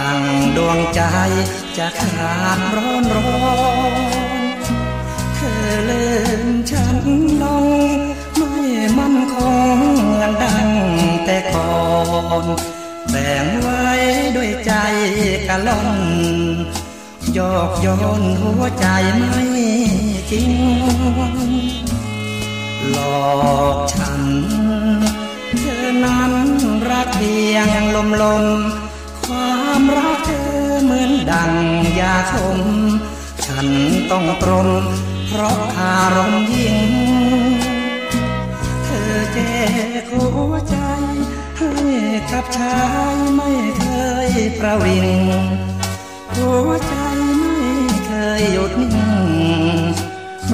ดังดวงใจจะขาดร้อนร้อนเธอเลื่นฉันลงไม่มั่นคงเหมือนดังแต่ก่อนแบ่งไว้ด้วยใจกะล่อนยอกย้อนหัวใจไม่จริง หลอกฉัน เธอนั้นรักเพียงลมลม ความรักเธอเหมือนดังยาชม ฉันต้องตรนเพราะอารมณ์ยิ่ง เธอเจ็บหัวใจให้กับชายไม่เคยประวิงหัวใจไม่เคยหยุดนิ่ง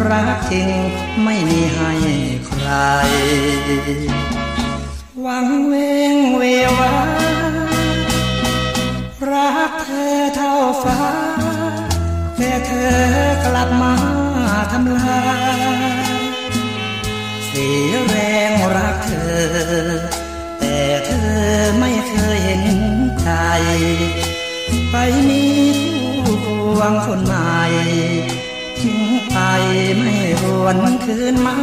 รักจริงไม่มีให้ใคร หวังเวงเววา รักเธอเท่าฟ้า แต่เธอกลับมาทำลายเสียแรงรักเธอ แต่เธอไม่เคยเห็นใจ ไปมีผู้ควงคนใหม่ทิ้งไปไม่หวนคืนมา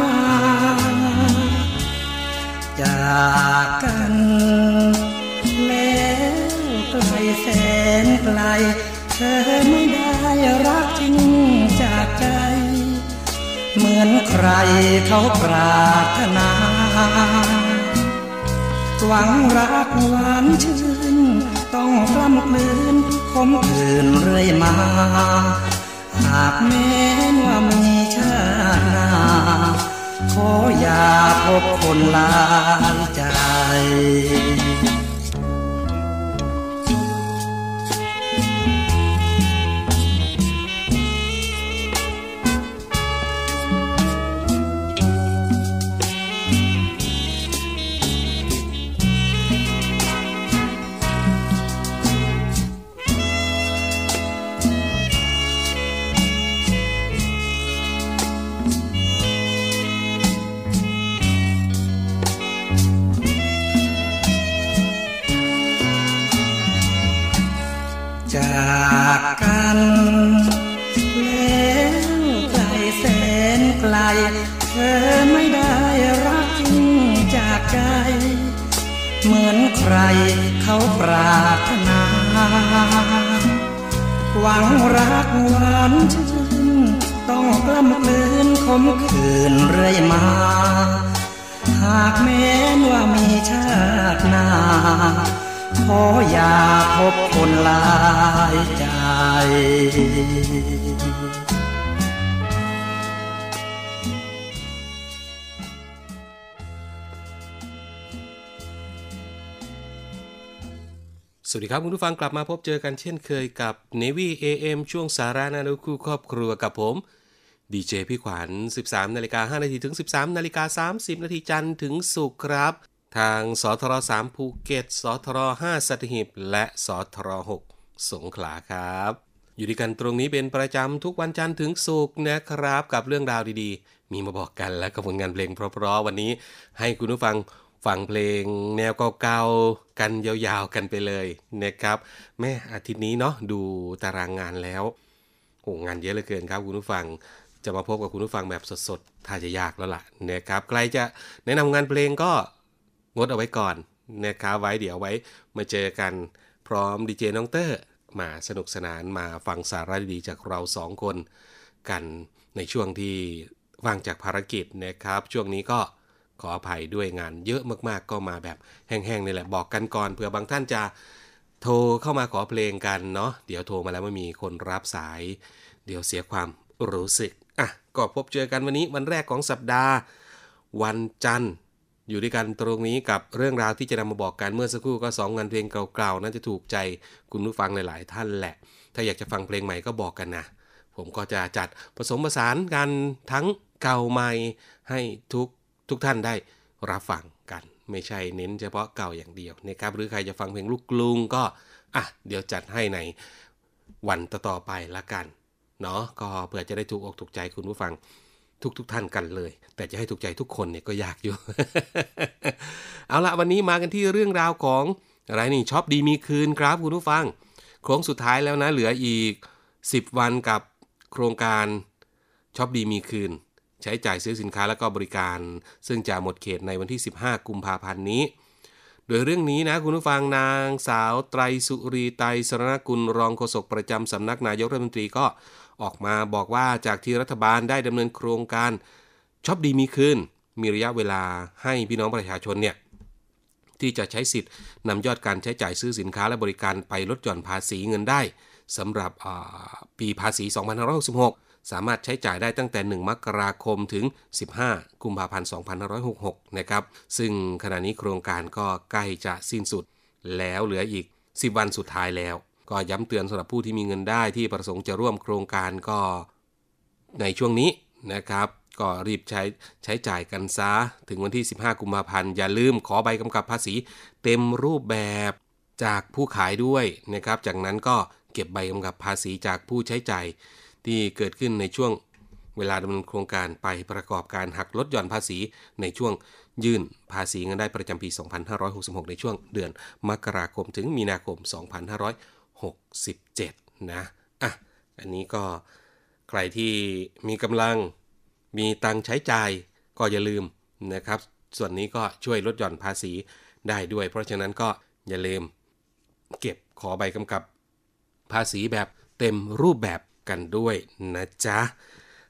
จากกัน กลแสนไกล เธอไม่ได้รักจริงจากใจ เหมือนใครเขาปรารถนา หวังรักหวานชื่น ต้องกล้ำกลืนคมคืนเรื่อยมา หากแม้ว่ามีชาติหน้าขออย่าพบคนลายใจ เธอไม่ได้รักจริงจากใจ เหมือนใครเขาปรารถนา หวังรักหวานชื่นต้องกล้ำกลืนคมคืนเรื่อยมา หากแม้นว่ามีชาติหน้าขออย่าพบคนลายใจ วัสดีครับ คุณผู้ฟังกลับมาพบเจอกันเช่นเคยกับ Navy AM ช่วงสาระนานุคู่ครอบครัวกับผมดีเจพี่ขวัญ 13นาฬิกา5นาทีถึง 13นาฬิกา30นาทีจันทร์ถึงศุกร์ครับ ทางสทร3ภูเก็ตสทร5สัตหีบและสทร6สงขลาครับ อยู่ด้วยกันตรงนี้เป็นประจำทุกวันจันทร์ถึงศุกร์นะครับ กับเรื่องราวดีๆ มีมาบอกกันและกับผลงานเพลงเพราะๆวันนี้ให้คุณผู้ฟัง ฟังเพลงแนวเก่าๆกันยาวๆกันไปเลยนะครับ แม่อาทิตย์นี้เนาะดูตารางงานแล้วโอ้งานเยอะเหลือเกินครับคุณผู้ฟังจะมาพบกับคุณผู้ฟังแบบสดๆถ้าจะยากแล้วล่ะนะครับใครจะแนะนำงานเพลงก็งดเอาไว้ก่อนนะครับไว้เดี๋ยวไว้มาเจอกันพร้อมดีเจน้องเตอร์มาสนุกสนานมาฟังสาระดีๆจากเราสองคน กันในช่วงที่ว่างจากภารกิจนะครับ ช่วงนี้ก็ ขออภัยด้วยงานเยอะมากๆ ก็มาแบบแห้งๆนี่แหละบอกกันก่อนเผื่อบางท่านจะโทรเข้ามาขอเพลงกันเนาะเดี๋ยวโทรมาแล้วไม่มีคนรับสาย เดี๋ยวเสียความรู้สึกอะก็พบเจอกันวันนี้วันแรกของสัปดาห์ วันจันทร์ อยู่ด้วยกันตรงนี้กับเรื่องราวที่จะนำมาบอกกันเมื่อสักครู่ก็สองงานเพลงเก่าๆน่าจะถูกใจคุณผู้ฟังหลายๆท่านแหละ ถ้าอยากจะฟังเพลงใหม่ก็บอกกันนะผมก็จะจัดผสมผสานกันทั้งเก่าใหม่ให้ทุก ทุกท่านได้รับฟังกัน ไม่ใช่เน้นเฉพาะเก่าอย่างเดียวนะครับ หรือใครจะฟังเพลงลูกกรุงก็อะเดี๋ยวจัดให้ในวันต่อไปละกันเนาะก็เพื่อจะได้ถูกอกถูกใจคุณผู้ฟังทุกทุกท่านกันเลย แต่จะให้ถูกใจทุกคนเนี่ยก็ยากอยู่ เอาละวันนี้มากันที่เรื่องราวของอะไรนี่ช็อปดีมีคืนครับคุณผู้ฟัง โค้งสุดท้ายแล้วนะเหลืออีก 10 วันกับโครงการช็อปดีมีคืน ใช้จ่ายซื้อสินค้าและก็บริการ ซึ่งจะหมดเขตในวันที่ 15 กุมภาพันธ์นี้ โดยเรื่องนี้นะคุณผู้ฟังนางสาวไตรสุรีไตรสรณกุลรองโฆษกประจำสำนักนายกรัฐมนตรีก็ออกมาบอกว่าจากที่รัฐบาลได้ดำเนินโครงการช็อปดีมีคืนมีระยะเวลาให้พี่น้องประชาชนเนี่ยที่จะใช้สิทธิ์นำยอดการใช้จ่ายซื้อสินค้าและบริการไปลดหย่อนภาษีเงินได้สำหรับปีภาษี 2566 สามารถใช้จ่ายได้ตั้งแต่ 1 มกราคมถึง 15 กุมภาพันธ์ 2566 นะครับ ซึ่งขณะนี้โครงการก็ใกล้จะสิ้นสุด แล้วเหลืออีก 10 วันสุดท้ายแล้ว ก็ย้ำเตือนสำหรับผู้ที่มีเงินได้ที่ประสงค์จะร่วมโครงการก็ในช่วงนี้นะครับ ก็รีบใช้ใช้จ่ายกันซะถึงวันที่ 15 กุมภาพันธ์ อย่าลืมขอใบกำกับภาษี เต็มรูปแบบจากผู้ขายด้วยนะครับ จากนั้นก็เก็บใบกำกับภาษีจากผู้ใช้จ่าย ที่เกิดขึ้นในช่วงเวลาดำเนินโครงการไปประกอบการหักลดหย่อนภาษีในช่วงยื่นภาษีเงินได้ประจำปี 2566 ในช่วงเดือนมกราคมถึงมีนาคม 2567 นะ อะ อันนี้ก็ใครที่มีกำลังมีตังใช้จ่ายก็อย่าลืมนะครับ ส่วนนี้ก็ช่วยลดหย่อนภาษีได้ด้วย เพราะฉะนั้นก็อย่าลืม เก็บขอใบกำกับภาษีแบบเต็มรูปแบบ กันด้วยนะจ๊ะ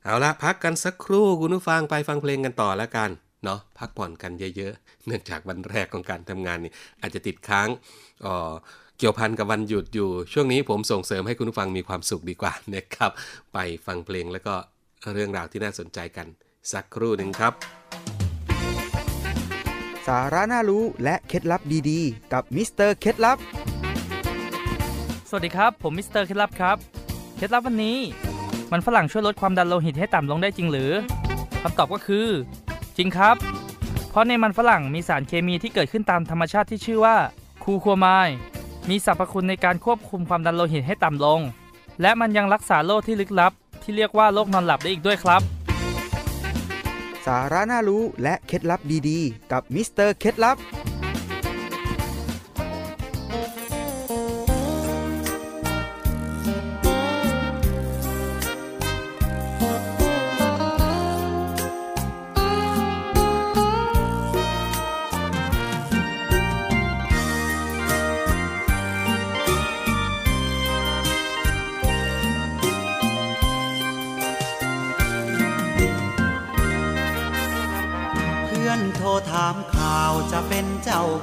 เอาละพักกันสักครู่คุณผู้ฟังไปฟังเพลงกันต่อแล้วกันเนาะพักผ่อนกันเยอะๆ เนื่องจากวันแรกของการทำงานนี่อาจจะติดค้างเอ่อเกี่ยวพันกับวันหยุดอยู่ ช่วงนี้ผมส่งเสริมให้คุณผู้ฟังมีความสุขดีกว่านะครับ ไปฟังเพลงแล้วก็เรื่องราวที่น่าสนใจกันสักครู่หนึ่งครับ สาระน่ารู้และเคล็ดลับดีๆ กับมิสเตอร์เคล็ดลับ สวัสดีครับ ผมมิสเตอร์เคล็ดลับครับเค ล็ดลับวันนี้ มันฝรั่งช่วยลดความดันโลหิตให้ต่ำลงได้จริงหรือคำตอบก็คือ จริงครับ เพราะในมันฝรั่งมีสารเคมีที่เกิดขึ้นตามธรรมชาติที่ชื่อว่าคูโคอามีนมีสรรพคุณในการควบคุมความดันโลหิตให้ต่ำลง และมันยังรักษาโรคที่ลึกลับ ที่เรียกว่าโรคนอนหลับได้อีกด้วยครับ สาระน่ารู้และเคล็ดลับดีๆ กับมิสเตอร์เคล็ดลับ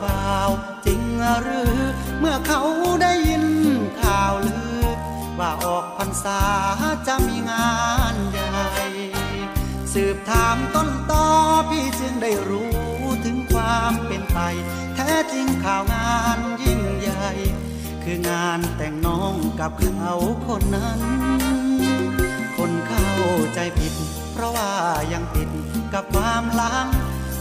บ่าวจริงหรือ เมื่อเขาได้ยินข่าวลือ ว่าออกพรรษาจะมีงานใหญ่ สืบถามต้นตอพี่จึงได้รู้ถึงความเป็นไป แท้จริงข่าวงานยิ่งใหญ่ คืองานแต่งน้องกับเขาคนนั้น คนเข้าใจผิด เพราะว่ายังติดกับความหลัง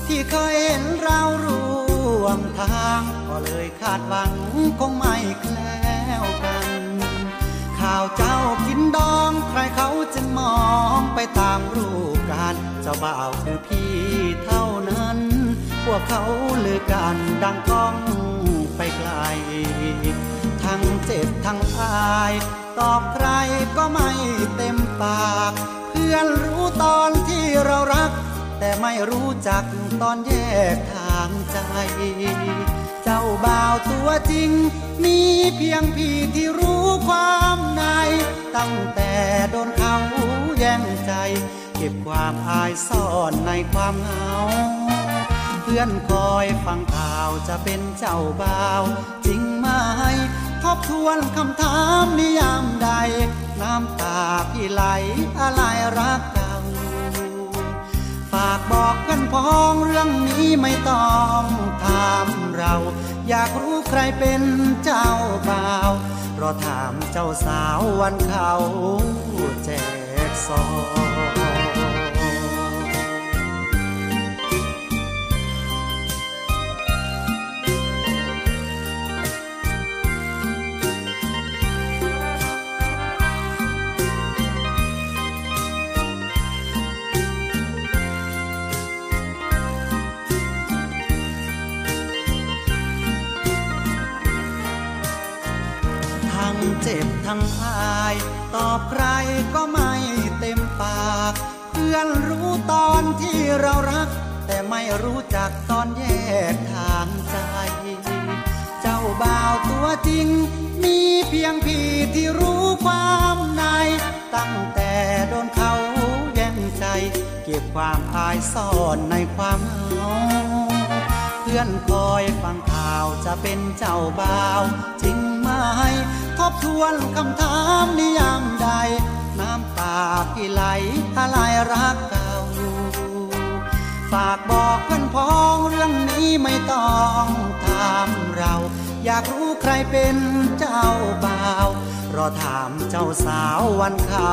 ที่เคยเห็นเราร่ วมทาง ก็เลยคาดหวังคงไม่แคล้วกัน ข่าวเจ้ากินดองใครเขาจึงมองไปตามรูปการเจ้าบ่าวคือพี่เท่านั้น พวกเขาลือกันดังก้องไปไกล ทั้งเจ็บทั้งอาย ตอบใครก็ไม่เต็มปาก เพื่อนรู้ตอนที่เรารัก แต่ไม่รู้จักตอนแยกทาง ใจ เจ้าบ่าวตัวจริง มีเพียงพี่ที่รู้ความใน ตั้งแต่โดนเขาแย่งใจ เก็บความอายซ่อนในความเหงา เพื่อนคอยฟังข่าวจะเป็นเจ้าบ่าว จริงไหมทบทวนคำถามนิยามใด น้ำตาพี่ไหลอะไรรักเก่าฝากบอกเพื่อนพ้องเรื่อง ไม่ต้องถามเรา อยากรู้ใครเป็นเจ้าบ่าวรอถามเจ้าสาววันเขาแจกซองทั้ง ทั้งอาย ตอบใครก็ไม่เต็มปาก เพื่อนรู้ตอนที่เรารัก แต่ไม่รู้จักตอนแยกทางใจ เจ้าบ่าวตัวจริง มีเพียงพี่ที่รู้ความใน ตั้งแต่โดนเขาแย่งใจ เก็บความอายซ่อนในความเหงาเพื่อนคอยฟังข่าวจะเป็นเจ้าบ่าวจริงไหม ทบทวนคำถามนิยามใด น้ำตาพี่ไหลอะไรรักเก่าฝากบอกเพื่อนพ้องเรื่องนี้ไม่ต้องถามเรา อยากรู้ใครเป็นเจ้าบ่าว รอถามเจ้าสาววันเขา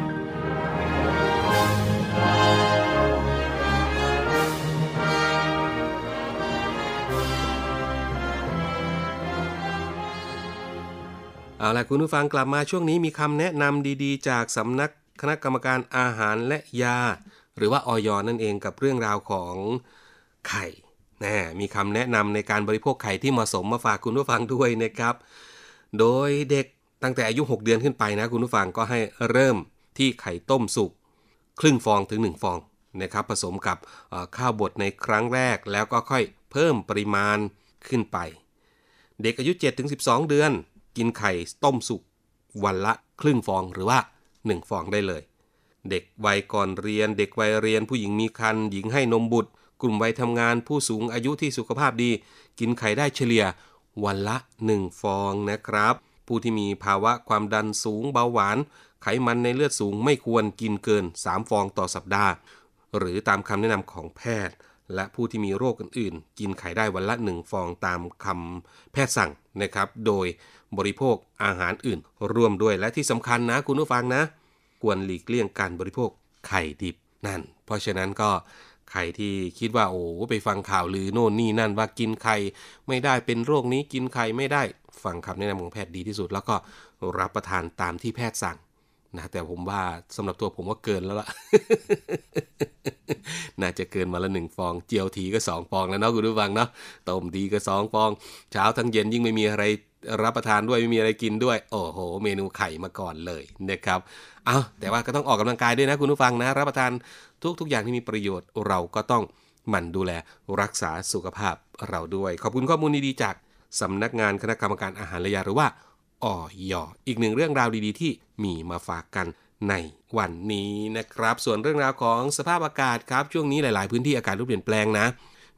เอาล่ะคุณผู้ฟังกลับมาช่วงนี้มีคำแนะนำดีๆ จากสำนักคณะกรรมการอาหารและยา หรือว่าออยนั่นเองกับเรื่องราวของไข่น่มีคำแนะนำในการบริโภคไข่ที่เหมาะสมมาฝากคุณผู้ฟังด้วยนะครับ โดยเด็กตั้งแต่อายุ 6 เดือนขึ้นไปนะคุณผู้ฟังก็ให้เริ่มที่ไข่ต้มสุกครึ่งฟองถึง 1 ฟองนะครับผสมกับข้าวบดในครั้งแรกแล้วก็ค่อยเพิ่มปริมาณขึ้นไป เด็กอายุ 7-12 เดือน กินไข่ต้มสุกวันละครึ่งฟองหรือว่า 1 ฟองได้เลย เด็กวัยก่อนเรียน เด็กวัยเรียนผู้หญิงมีครรภ์หญิงให้นมบุตร กลุ่มวัยทำงานผู้สูงอายุที่สุขภาพดี กินไข่ได้เฉลี่ยวันละ 1 ฟองนะครับ ผู้ที่มีภาวะความดันสูงเบาหวาน ไขมันในเลือดสูงไม่ควรกินเกิน 3 ฟองต่อสัปดาห์ หรือตามคำแนะนำของแพทย์ และผู้ที่มีโรคอื่นๆ กินไข่ได้วันละ 1 ฟองตามคำแพทย์สั่งนะครับ โดย บริโภคอาหารอื่น ร่วมด้วยและที่สำคัญนะคุณผู้ฟังนะ ควรหลีกเลี่ยงการบริโภคไข่ดิบนั่น เพราะฉะนั้นก็ใครที่คิดว่าโอ้ไปฟังข่าวลือโน่นนี่นั่นว่ากินไข่ไม่ได้เป็นโรคนี้กินไข่ไม่ได้ฟังคำแนะนำของแพทย์ดีที่สุด แล้วก็รับประทานตามที่แพทย์สั่งนะแต่ผมว่าสำหรับตัวผมว่าเกินแล้วล่ะ น่าจะเกินมาละหนึ่งฟองเจียวทีก็สองฟองแล้วเนาะคุณผู้ฟังเนาะต้มทีก็สองฟอง เช้าทั้งเย็นยิ่งไม่มีอะไร รับประทานด้วยไม่มีอะไรกินด้วย โอ้โห เมนูไข่มาก่อนเลยนะครับเอาแต่ว่าก็ต้องออกกำลังกายด้วยนะคุณผู้ฟังนะ รับประทานทุกทุกอย่างที่มีประโยชน์เราก็ต้องหมั่นดูแลรักษาสุขภาพเราด้วย ขอบคุณข้อมูลดีๆจากสำนักงานคณะกรรมการอาหารและยาหรือว่าออยอีกหนึ่งเรื่องราวดีๆ ที่มีมาฝากกันในวันนี้นะครับ ส่วนเรื่องราวของสภาพอากาศครับ ช่วงนี้หลาย ๆ พื้นที่อากาศรูปเปลี่ยนแปลงนะ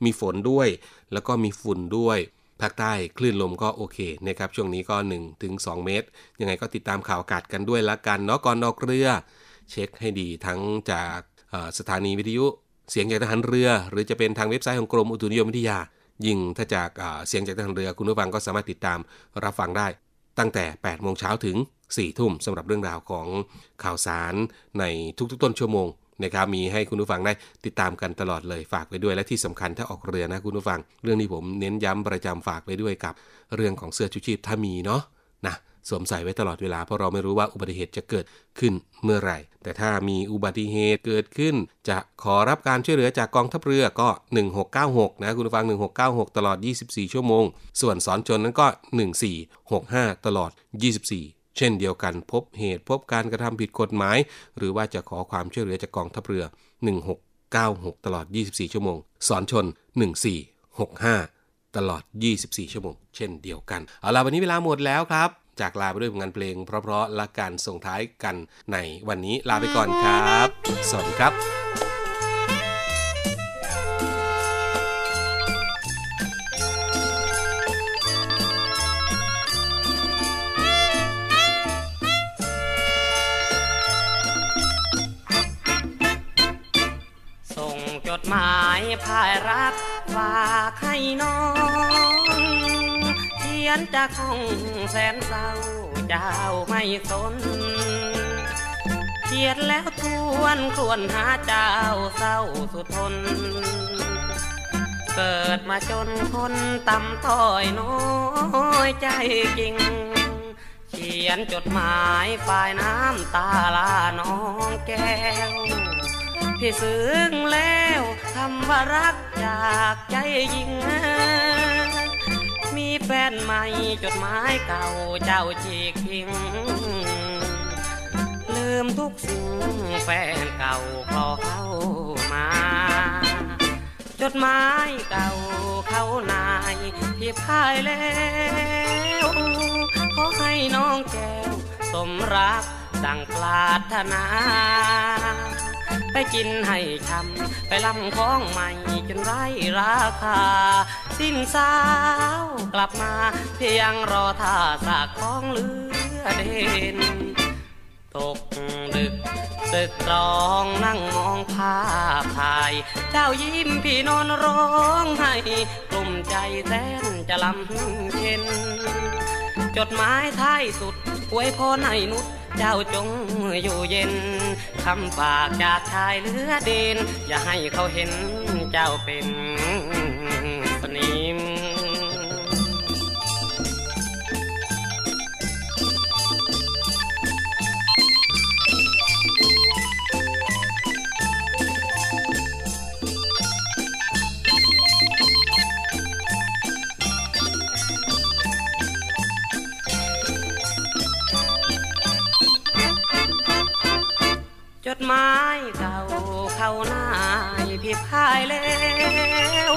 มีฝนด้วย แล้วก็มีฝุ่นด้วย ภาคใต้คลื่นลมก็โอเคนะครับช่วงนี้ก็1ถึง2เมตร ยังไงก็ติดตามข่าวอากาศกันด้วยละกันเนาะก่อนออกเรือ เช็คให้ดีทั้งจากสถานีวิทยุเสียงจากทหารเรือ หรือจะเป็นทางเว็บไซต์ของกรมอุตุนิยมวิทยา ยิ่งถ้าจากเสียงจากทหารเรือคุณผู้ฟังก็สามารถติดตามรับฟังได้ ตั้งแต่ 8 โมงเช้าถึง 4 ทุ่มสำหรับเรื่องราวของข่าวสารในทุกๆต้นชั่วโมง นะครับมีให้คุณผู้ฟังได้ติดตามกันตลอดเลยฝากไปด้วยและที่สำคัญถ้าออกเรือนะคุณผู้ฟัง เรื่องนี้ผมเน้นย้ำประจำฝากไปด้วยกับ เรื่องของเสื้อชูชีพถ้ามีเนาะนะสวมใส่ไว้ตลอดเวลาเพราะเราไม่รู้ว่าอุบัติเหตุจะเกิดขึ้นเมื่อไหร่ แต่ถ้ามีอุบัติเหตุเกิดขึ้น จะขอรับการช่วยเหลือจากกองทัพเรือก็ 1696 นะคุณผู้ฟัง 1696 ตลอด 24 ชั่วโมง ส่วนสอนชนนั้นก็ 1465 ตลอด 24 เช่นเดียวกันพบเหตุพบการกระทำผิดกฎหมาย หรือว่าจะขอความช่วยเหลือจากกองทัพเรือ 1696 ตลอด 24 ชั่วโมง สอนชน 1465 ตลอด 24 ชั่วโมง เช่นเดียวกัน เอาล่ะวันนี้เวลาหมดแล้วครับ จากลาไปด้วยผลงานเพลง เพราะๆและการส่งท้ายกันในวันนี้ลาไปก่อนครับ สวัสดีครับ นจากห้องแสนเศร้าเจ้าไม่สนเขียดแล้วทวนครวนหาเจ้าเศร้าสุดทน เกิดมาจนคนต่ำต้อยน้อยใจจริง เขียนจดหมายฝ่ายน้ำตาลาน้องแก้วพี่ซึ้งแล้วคำว่ารักจากใจยิง นใหม่จดหมายเก่าเจ้าฉีกทิ้ง ลืมทุกสิ่งแฟนเก่าคลอเข้ามา จดหมายเก่าเข้านายพี่พายแล้วขอให้น้องแก้วสมรักดังปรารถนา ไปกินให้ช้ำไปลำของใหม่จนไร้ราคา สิ้นสาวกลับมาเพียงรอท่าสากของเลือเด่นตกดึกตึกตรองนั่งมองภาพถ่าย เจ้ายิ้มพี่นอนร้องไห้กลุ่มใจแสนจะลำเค็นจดหมายท้ายสุดอวยพรให้นุษ เจ้าจงอยู่เย็นคำฝากจากชายเลือดิน อย่าให้เขาเห็นเจ้าเป็นสนิม จดหมายเก่าเข้าหน้าพี่พายแล้ว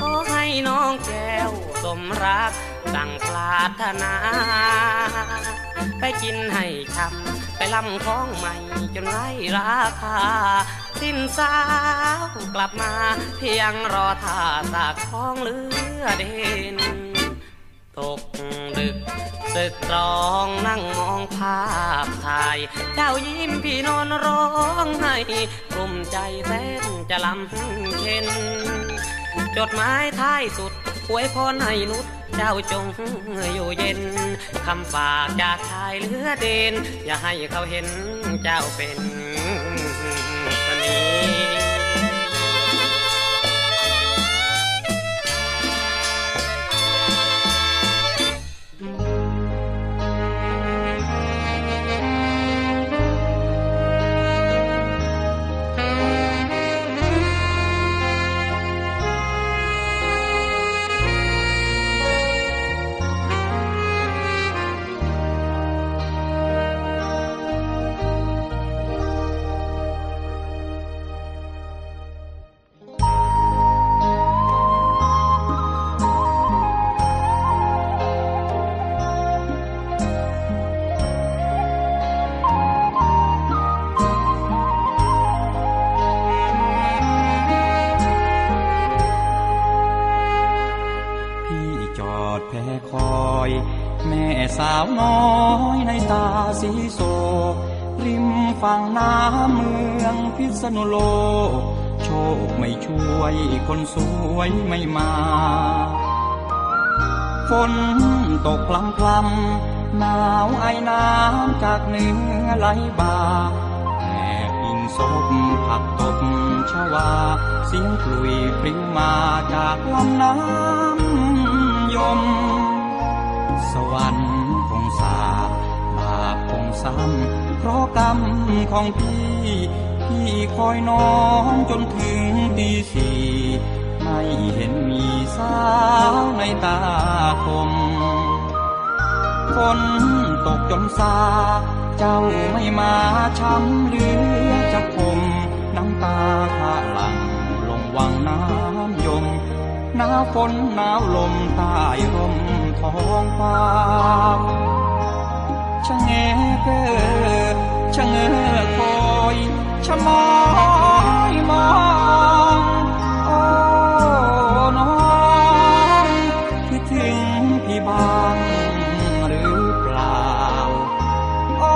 ขอให้น้องแก้วสมรักดังปรารถนา ไปกินให้ช้ำไปลำของใหม่จนไร้ราคา สิ้นสาวกลับมาเพียงรอท่าสากของเลือเด่น ตกดึกตึกตรองนั่งมองภาพถ่าย เจ้ายิ้มพี่นอนร้องไห้กลุ่มใจแสนจะลำเค็นจดหมายท้ายสุดอวยพรให้นุษเจ้าจงอยู่เย็น คำฝากจากชายเหลือเด่นอย่าให้เขาเห็นเจ้าเป็นสนิาสีโศกริมฝั่งน้ำเมืองพิษณุโลกโชคไม่ช่วยคนสวยไม่มาฝนตกพลำพลำหนาวไอน้ำจากเหนือไหลบ่าแอบอิงศพผักตบชวา เสียงกลุยพริ้วมาจากลำน้ำยม สวรรค์คงสา ซ้ำเพราะกรรมของพี่ พี่คอยน้องจนถึงตีสี่ไม่เห็นมีสาวในตาคมฝนตกจนซา เจ้าไม่มาช้ำเหลือจะคมน้ำตาข้าหลังลงวังน้ำยมหนาวฝนหนาวลมใต้ร่มท้องฟ้า ชะเงเกอชะเงอคอยชะมอยมองโอ้น้องคิดถึงพี่บ้างหรือเปล่าโอ้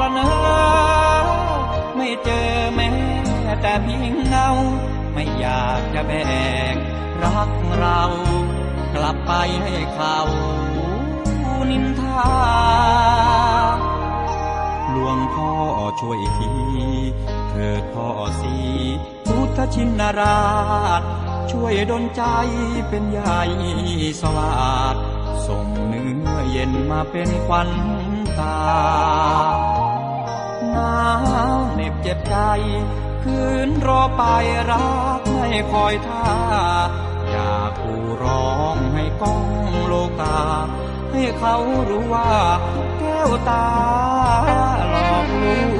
ละเนอไม่เจอแม้แต่เพียงเงา ไม่อยากจะแบกรักเรา กลับไปให้เขา นินทาลวงวงพ่อช่วยทีเถิดพ่อสีพุทธชินราช ช่วยดลใจเป็นใหญ่สวัสดส่งเนื้อเย็นมาเป็นควันตาหนาวเหน็บเจ็บใจ คืนรอไปรักไม่คอยท่าอยากกูร้องให้ก้องโลกา ให้เขารู้ว่าแก้วตาหลอกลวง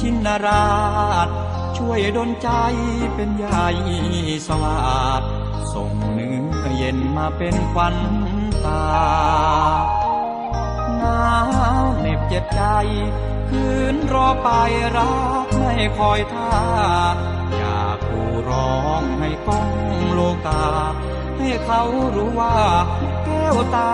ชินราช ช่วยดลใจเป็นใหญ่สวัสดส่งเนื้อเย็นมาเป็นควันตาหนาวเหน็บเจ็บใจ คืนรอไปรักไม่คอยท่า อยากกูร้องให้ก้องโลกา ให้เขารู้ว่าแก้วตา